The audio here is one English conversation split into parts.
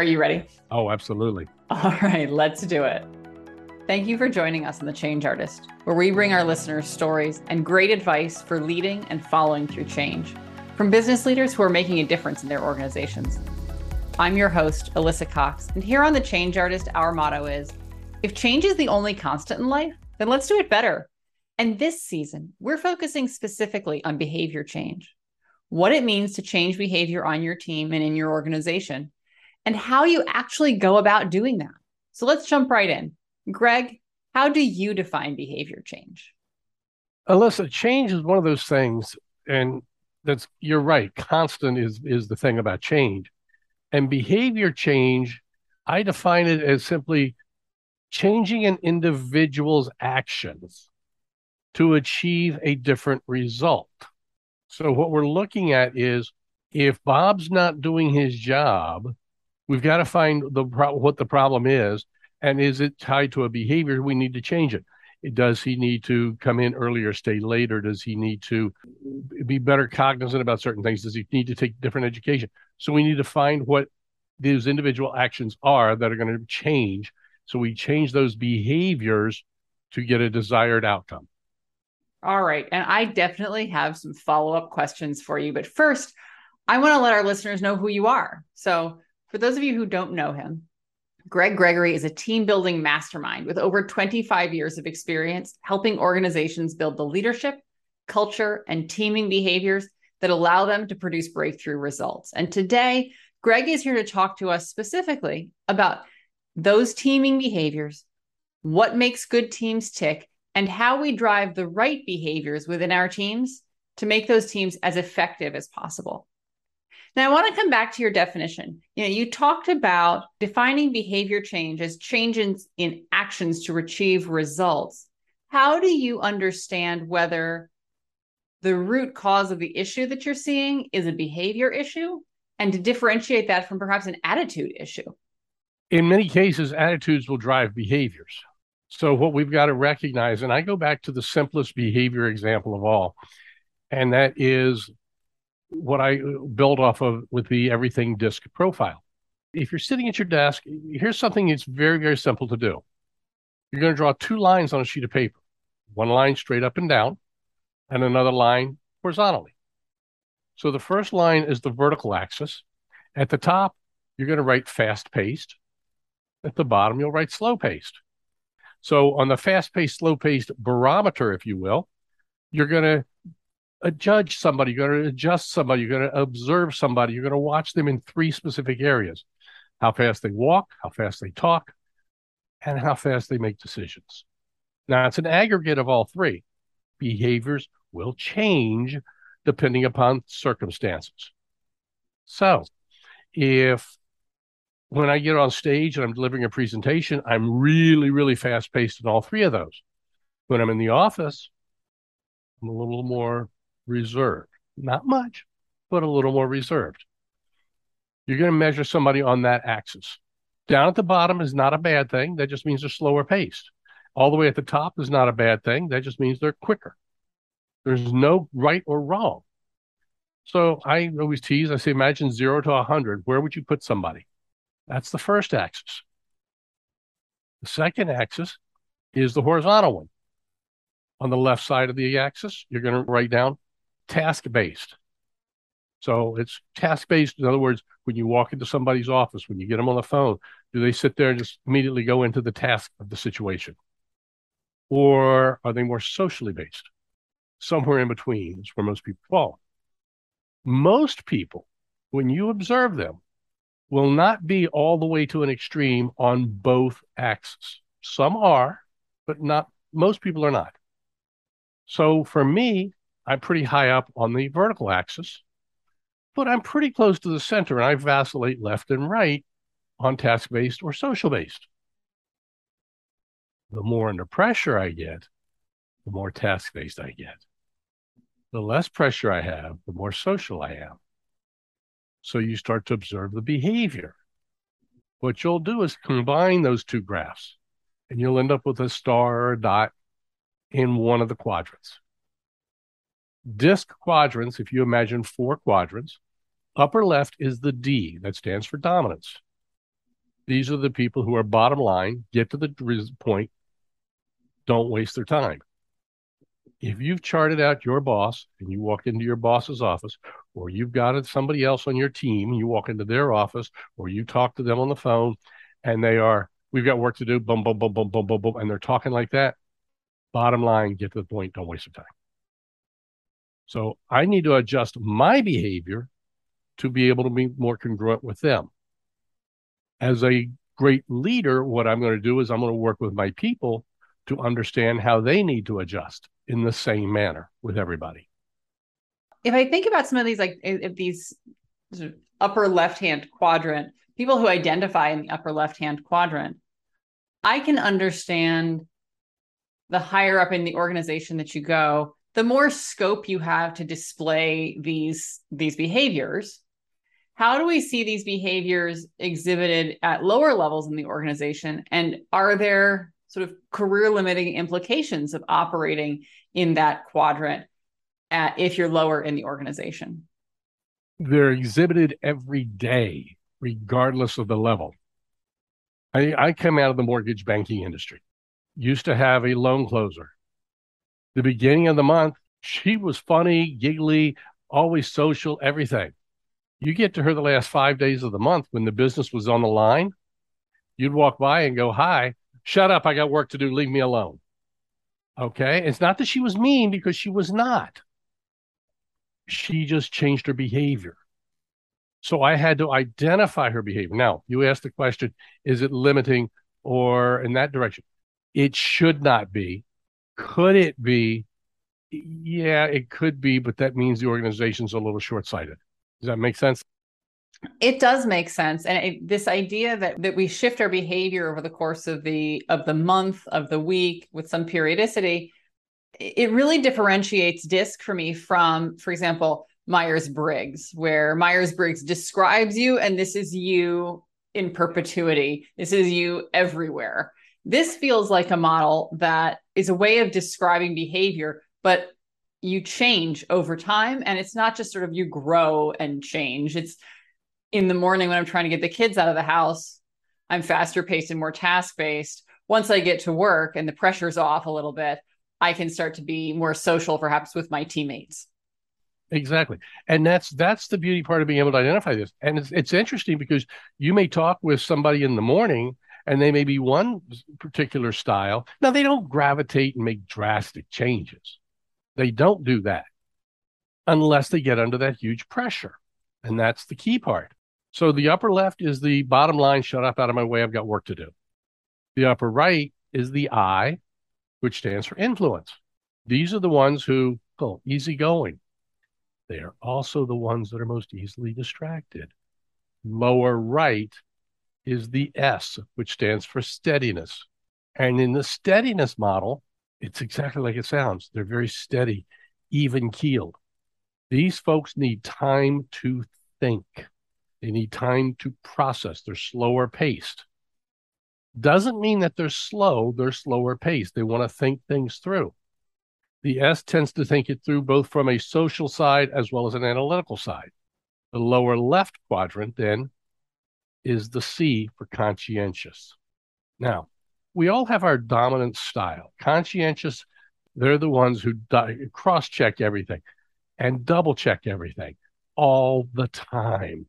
Are you ready? Oh, absolutely. All right, let's do it. Thank you for joining us on The Change Artist, where we bring our listeners stories and great advice for leading and following through change from business leaders who are making a difference in their organizations. I'm your host, Alyssa Cox, and here on The Change Artist, our motto is if change is the only constant in life, then let's do it better. And this season, we're focusing specifically on behavior change what it means to change behavior on your team and in your organization, and how you actually go about doing that. So let's jump right in. Gregg, how do you define behavior change? Alyssa, change is one of those things, and that's you're right. Constant is is the thing about change, and behavior change. I define it as simply changing an individual's actions to achieve a different result. So what we're looking at is if Bob's not doing his job, we've got to find the what the problem is, and is it tied to a behavior? We need to change it. Does he need to come in earlier, stay later? Does he need to be better cognizant about certain things? Does he need to take different education? So we need to find what those individual actions are that are going to change. So we change those behaviors to get a desired outcome. All right. And I definitely have some follow up questions for you. But first, I want to let our listeners know who you are. So, for those of you who don't know him, Gregg Gregory is a team building mastermind with over 25 years of experience helping organizations build the leadership, culture, and teaming behaviors that allow them to produce breakthrough results. And today, Gregg is here to talk to us specifically about those teaming behaviors, what makes good teams tick, and how we drive the right behaviors within our teams to make those teams as effective as possible. Now, I want to come back to your definition. You know, you talked about defining behavior change as changes in actions to achieve results. How do you understand whether the root cause of the issue that you're seeing is a behavior issue and to differentiate that from perhaps an attitude issue? In many cases, attitudes will drive behaviors. So what we've got to recognize, and I go back to the simplest behavior example of all, and that is what I build off of with the everything disc profile. If you're sitting at your desk, here's something that's very, very simple to do. You're going to draw two lines on a sheet of paper, one line straight up and down, and another line horizontally. So the first line is the vertical axis. At the top, you're going to write fast paced. At the bottom, you'll write slow paced. So on the fast paced, slow paced barometer, if you will, you're going to uh, judge somebody, you're going to adjust somebody, you're going to observe somebody, you're going to watch them in three specific areas how fast they walk, how fast they talk, and how fast they make decisions. Now, it's an aggregate of all three. Behaviors will change depending upon circumstances. So, if when I get on stage and I'm delivering a presentation, I'm really, really fast paced in all three of those. When I'm in the office, I'm a little more reserved. Not much, but a little more reserved. You're going to measure somebody on that axis. Down at the bottom is not a bad thing. That just means they're slower paced. All the way at the top is not a bad thing. That just means they're quicker. There's no right or wrong. So I always tease, I say, imagine zero to 100. Where would you put somebody? That's the first axis. The second axis is the horizontal one. On the left side of the axis, you're going to write down task based. So it's task based. In other words, when you walk into somebody's office, when you get them on the phone, do they sit there and just immediately go into the task of the situation? Or are they more socially based? Somewhere in between is where most people fall. Most people, when you observe them, will not be all the way to an extreme on both axes. Some are, but not most people are not. So for me, I'm pretty high up on the vertical axis, but I'm pretty close to the center and I vacillate left and right on task based or social based. The more under pressure I get, the more task based I get. The less pressure I have, the more social I am. So you start to observe the behavior. What you'll do is combine those two graphs and you'll end up with a star or a dot in one of the quadrants. Disc quadrants, if you imagine four quadrants, upper left is the D, that stands for dominance. These are the people who are bottom line, get to the point, don't waste their time. If you've charted out your boss and you walk into your boss's office, or you've got somebody else on your team, you walk into their office, or you talk to them on the phone, and they are, we've got work to do, boom, boom, boom, boom, boom, boom, boom, and they're talking like that. Bottom line, get to the point, don't waste your time. So I need to adjust my behavior to be able to be more congruent with them. As a great leader, what I'm going to do is I'm going to work with my people to understand how they need to adjust in the same manner with everybody. If I think about some of these, like if these upper left hand quadrant, people who identify in the upper left hand quadrant, I can understand the higher up in the organization that you go, the more scope you have to display these these behaviors how do we see these behaviors exhibited at lower levels in the organization? And are there sort of career limiting implications of operating in that quadrant at, if you're lower in the organization? They're exhibited every day regardless of the level. I, I come out of the mortgage banking industry. Used to have a loan closer the beginning of the month she was funny giggly always social everything you get to her the last five days of the month when the business was on the line, you'd walk by and go, Hi, shut up. I got work to do. Leave me alone. Okay. It's not that she was mean because she was not. She just changed her behavior. So I had to identify her behavior. Now, you asked the question is it limiting or in that direction? It should not be. Could it be? Yeah, it could be, but that means the organization's a little short sighted. Does that make sense? It does make sense, and it, this idea that that we shift our behavior over the course of the of the month of the week with some periodicity, it really differentiates DISC for me from, for example, Myers Briggs, where Myers Briggs describes you, and this is you in perpetuity. This is you everywhere. This feels like a model that is a way of describing behavior, but you change over time. And it's not just sort of you grow and change. It's in the morning when i'm trying to get the kids out of the house i'm faster paced and more task based. Once i get to work and the pressure's off a little bit i can start to be more social perhaps with my teammates. Exactly. And that's that's the beauty part of being able to identify this. And it's, it's interesting because you may talk with somebody in the morning and they may be one particular style now they don't gravitate and make drastic changes they don't do that unless they get under that huge pressure. And that's the key part. So the upper left is the bottom line shut up out of my way. I've got work to do. The upper right is the I, which stands for influence. These are the ones who go easygoing. They are also the ones that are most easily distracted. Lower right is the S, which stands for steadiness. And in the steadiness model, it's exactly like it sounds. They're very steady, even keeled. These folks need time to think. They need time to process. They're slower paced. Doesn't mean that they're slow, they're slower paced. They want to think things through. The S tends to think it through both from a social side as well as an analytical side. The lower left quadrant then is the C for conscientious. Now, we all have our dominant style. Conscientious, they're the ones who cross check everything and double check everything all the time.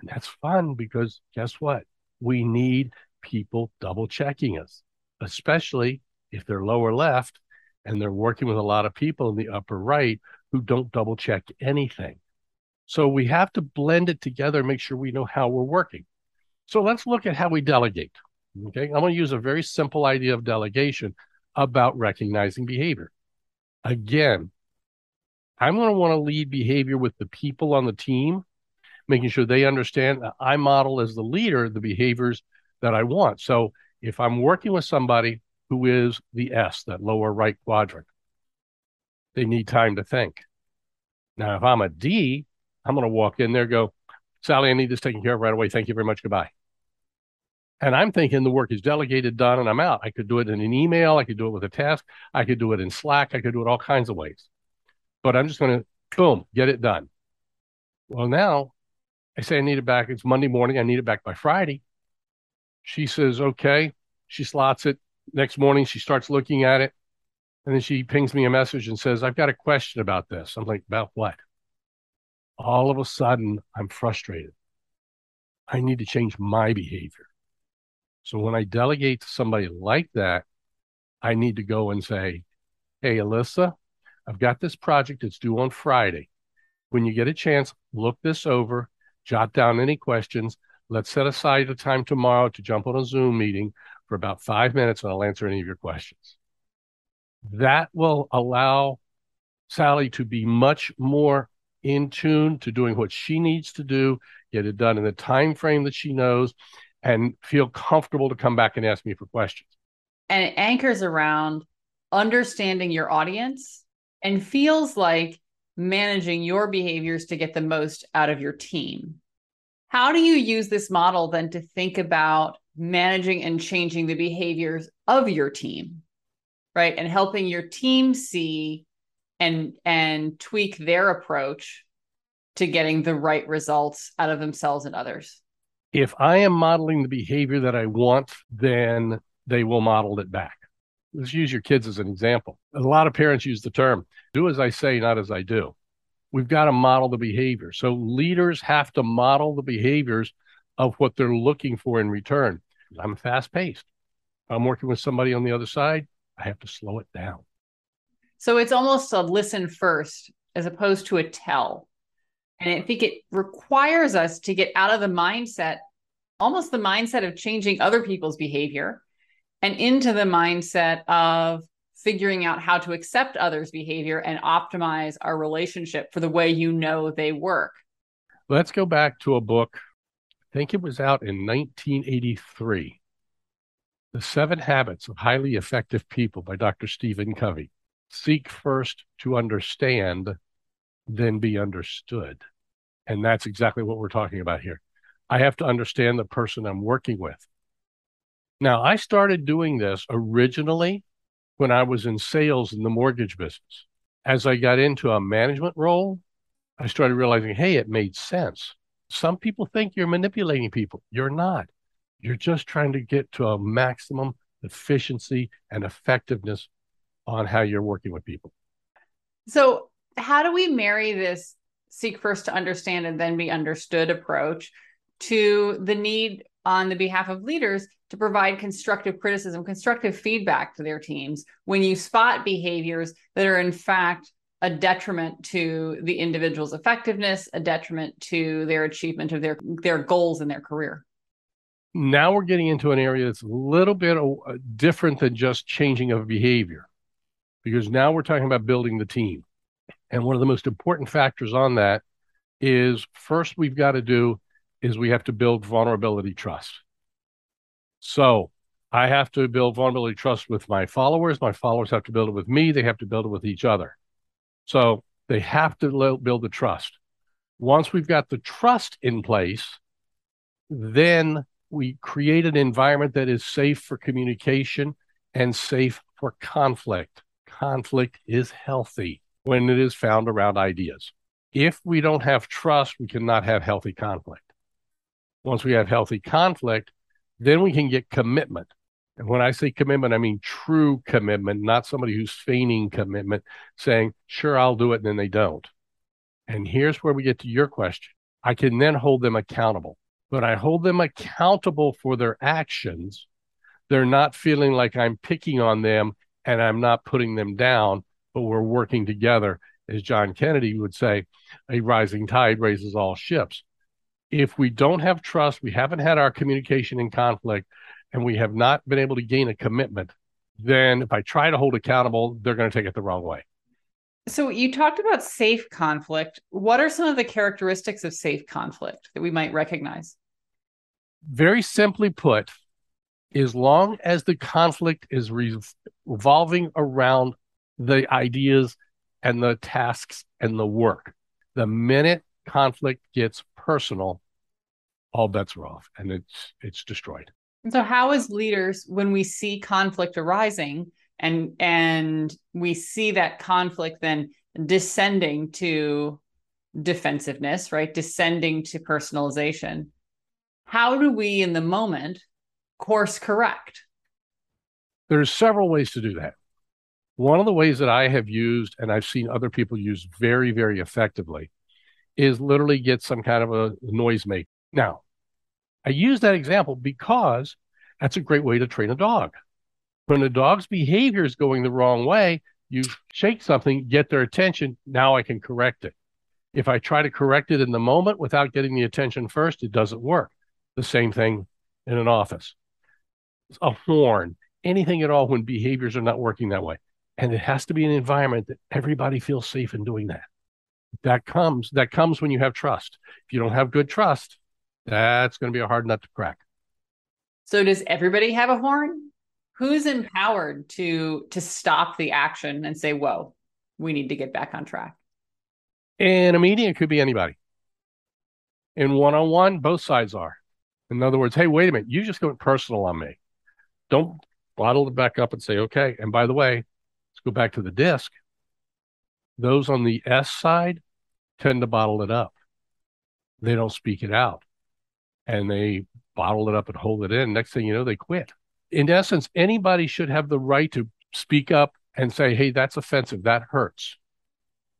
And that's fun because guess what? We need people double checking us, especially if they're lower left and they're working with a lot of people in the upper right who don't double check anything. So we have to blend it together, and make sure we know how we're working. So let's look at how we delegate. Okay, I'm going to use a very simple idea of delegation about recognizing behavior. Again, I'm going to want to lead behavior with the people on the team, making sure they understand I model as the leader the behaviors that I want. So if I'm working with somebody who is the S, that lower right quadrant, they need time to think. Now, if I'm a D, I'm going to walk in there, go, Sally, I need this taken care of right away. Thank you very much. Goodbye. And I'm thinking the work is delegated, done, and I'm out. I could do it in an email. I could do it with a task. I could do it in Slack. I could do it all kinds of ways. But I'm just going to, boom, get it done. Well, now I say I need it back. It's Monday morning. I need it back by Friday. She says, okay. She slots it. Next morning, she starts looking at it. And then she pings me a message and says, I've got a question about this. I'm like, about what? All of a sudden, I'm frustrated. I need to change my behavior. So when I delegate to somebody like that, I need to go and say, Hey, Alyssa, I've got this project. It's due on Friday. When you get a chance, look this over, jot down any questions. Let's set aside a time tomorrow to jump on a Zoom meeting for about five minutes and I'll answer any of your questions. That will allow Sally to be much more in tune to doing what she needs to do, get it done in the time frame that she knows, and feel comfortable to come back and ask me for questions. And it anchors around understanding your audience and feels like managing your behaviors to get the most out of your team. How do you use this model then to think about managing and changing the behaviors of your team? Right? And helping your team see and and tweak their approach to getting the right results out of themselves and others. If I am modeling the behavior that I want, then they will model it back. Let's use your kids as an example. A lot of parents use the term do as I say, not as I do. We've got to model the behavior. So leaders have to model the behaviors of what they're looking for in return. I'm fast paced. I'm working with somebody on the other side. I have to slow it down. So it's almost a listen first as opposed to a tell. And I think it requires us to get out of the mindset, almost the mindset of changing other people's behavior and into the mindset of figuring out how to accept others' behavior and optimize our relationship for the way you know they work. Let's go back to a book. I think it was out in 1983. The Seven Habits of Highly Effective People by Dr. Stephen Covey. Seek first to understand, then be understood. And that's exactly what we're talking about here. I have to understand the person I'm working with. Now, I started doing this originally when I was in sales in the mortgage business. As I got into a management role, I started realizing, hey, it made sense. Some people think you're manipulating people. You're not. You're just trying to get to a maximum efficiency and effectiveness on how you're working with people. So, how do we marry this seek first to understand and then be understood approach to the need on the behalf of leaders to provide constructive criticism, constructive feedback to their teams when you spot behaviors that are in fact a detriment to the individual's effectiveness, a detriment to their achievement of their their goals in their career. Now we're getting into an area that's a little bit uh, different than just changing of behavior because now we're talking about building the team. And one of the most important factors on that is first we've got to do is we have to build vulnerability trust. So I have to build vulnerability trust with my followers. My followers have to build it with me. They have to build it with each other. So they have to build the trust. Once we've got the trust in place, then we create an environment that is safe for communication and safe for conflict. Conflict is healthy when it is found around ideas. If we don't have trust, we cannot have healthy conflict. Once we have healthy conflict, then we can get commitment. And when I say commitment, I mean true commitment, not somebody who's feigning commitment, saying, sure, I'll do it, and then they don't. And here's where we get to your question. I can then hold them accountable, but I hold them accountable for their actions. They're not feeling like I'm picking on them and I'm not putting them down, but we're working together. As John Kennedy would say, a rising tide raises all ships if we don't have trust, we haven't had our communication in conflict, and we have not been able to gain a commitment, then if I try to hold accountable, they're going to take it the wrong way. So you talked about safe conflict. What are some of the characteristics of safe conflict that we might recognize? Very simply put, as long as the conflict is revolving around the ideas and the tasks and the work, the minute conflict gets personal, all bets are off and it's it's destroyed. And So how as leaders when we see conflict arising and and we see that conflict then descending to defensiveness, right? Descending to personalization. How do we in the moment course correct? There's several ways to do that. One of the ways that I have used and I've seen other people use very, very effectively is literally get some kind of a noise make. Now, I use that example because that's a great way to train a dog. When a dog's behavior is going the wrong way, you shake something, get their attention. Now I can correct it. If I try to correct it in the moment without getting the attention first, it doesn't work. The same thing in an office. A horn, anything at all when behaviors are not working that way. And it has to be an environment that everybody feels safe in doing that. That comes that comes when you have trust. If you don't have good trust, that's going to be a hard nut to crack. So does everybody have a horn? Who's empowered to to stop the action and say, "Whoa, we need to get back on track"? In a meeting, it could be anybody. In one on one, both sides are. In other words, hey, wait a minute, you just went personal on me. Don't bottle it back up and say, okay. And by the way, go back to the disc. Those on the S side tend to bottle it up. They don't speak it out and they bottle it up and hold it in. Next thing you know, they quit. In essence, anybody should have the right to speak up and say, hey, that's offensive. That hurts.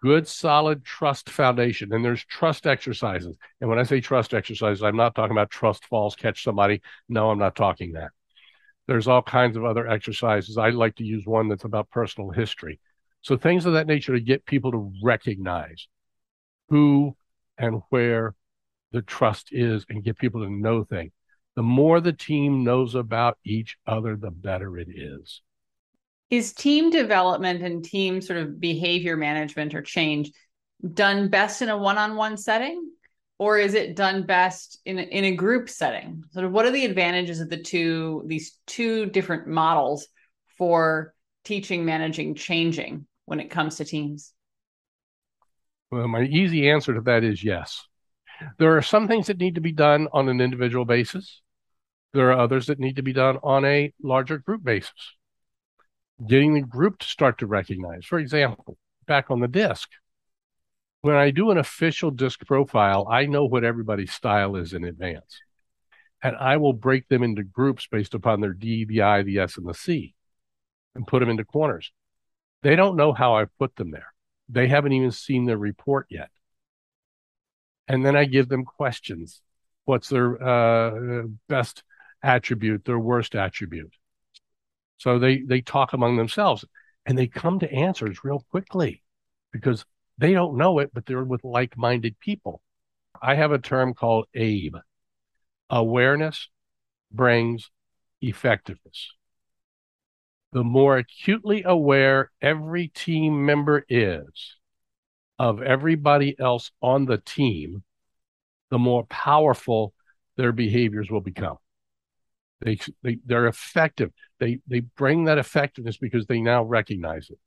Good, solid trust foundation. And there's trust exercises. And when I say trust exercises, I'm not talking about trust falls, catch somebody. No, I'm not talking that. There's all kinds of other exercises. I like to use one that's about personal history. So things of that nature to get people to recognize who and where the trust is and get people to know things. The more the team knows about each other, the better it is. Is team development and team sort of behavior management or change done best in a one on one setting? Or is it done best in a, in a group setting? Sort of what are the advantages of the two, these two different models for teaching, managing, changing when it comes to teams? Well, my easy answer to that is yes. There are some things that need to be done on an individual basis. There are others that need to be done on a larger group basis. Getting the group to start to recognize, for example, back on the disc, when I do an official disc profile, I know what everybody's style is in advance. And I will break them into groups based upon their D, the I, the S, and the C and put them into corners. They don't know how I put them there. They haven't even seen their report yet and then I give them questions. What's their uh, best attribute, their worst attribute? So they they talk among themselves, and they come to answers real quickly because they don't know it, but they're with like-minded people. I have a term called ABE. Awareness brings effectiveness. The more acutely aware every team member is of everybody else on the team, the more powerful their behaviors will become. They, they they're effective. They they bring that effectiveness because they now recognize it.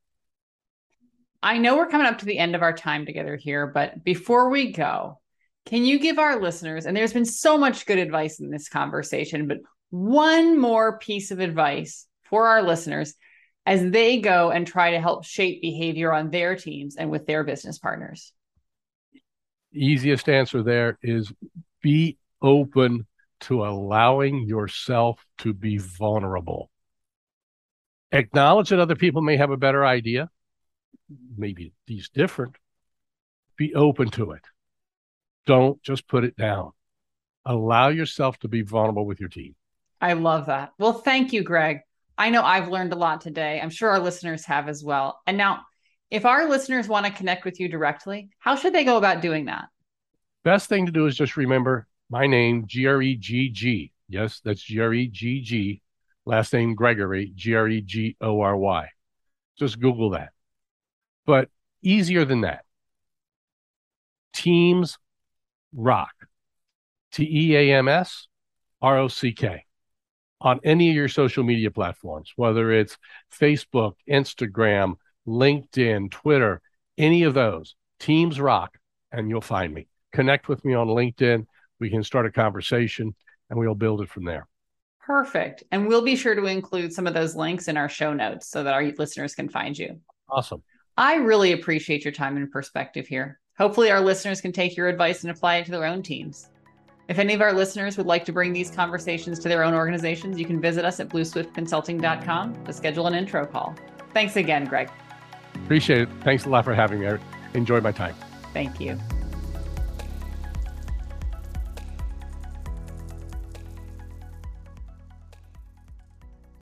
I know we're coming up to the end of our time together here, but before we go, can you give our listeners, and there's been so much good advice in this conversation, but one more piece of advice for our listeners as they go and try to help shape behavior on their teams and with their business partners? Easiest answer there is be open to allowing yourself to be vulnerable. Acknowledge that other people may have a better idea. Maybe he's different. Be open to it. Don't just put it down. Allow yourself to be vulnerable with your team. I love that. Well, thank you, Gregg. I know I've learned a lot today. I'm sure our listeners have as well. And now, if our listeners want to connect with you directly, how should they go about doing that? Best thing to do is just remember my name, G R E G G. Yes, that's G R E G G. Last name Gregory, G R E G O R Y. Just Google that. But easier than that. Teams Rock. T E A M S R O C K on any of your social media platforms, whether it's Facebook, Instagram, LinkedIn, Twitter, any of those, Teams Rock, and you'll find me. Connect with me on LinkedIn. We can start a conversation and we'll build it from there. Perfect. And we'll be sure to include some of those links in our show notes so that our listeners can find you. Awesome. I really appreciate your time and perspective here. Hopefully, our listeners can take your advice and apply it to their own teams. If any of our listeners would like to bring these conversations to their own organizations, you can visit us at blueswiftconsulting.com to schedule an intro call. Thanks again, Gregg. Appreciate it. Thanks a lot for having me. I enjoyed my time. Thank you.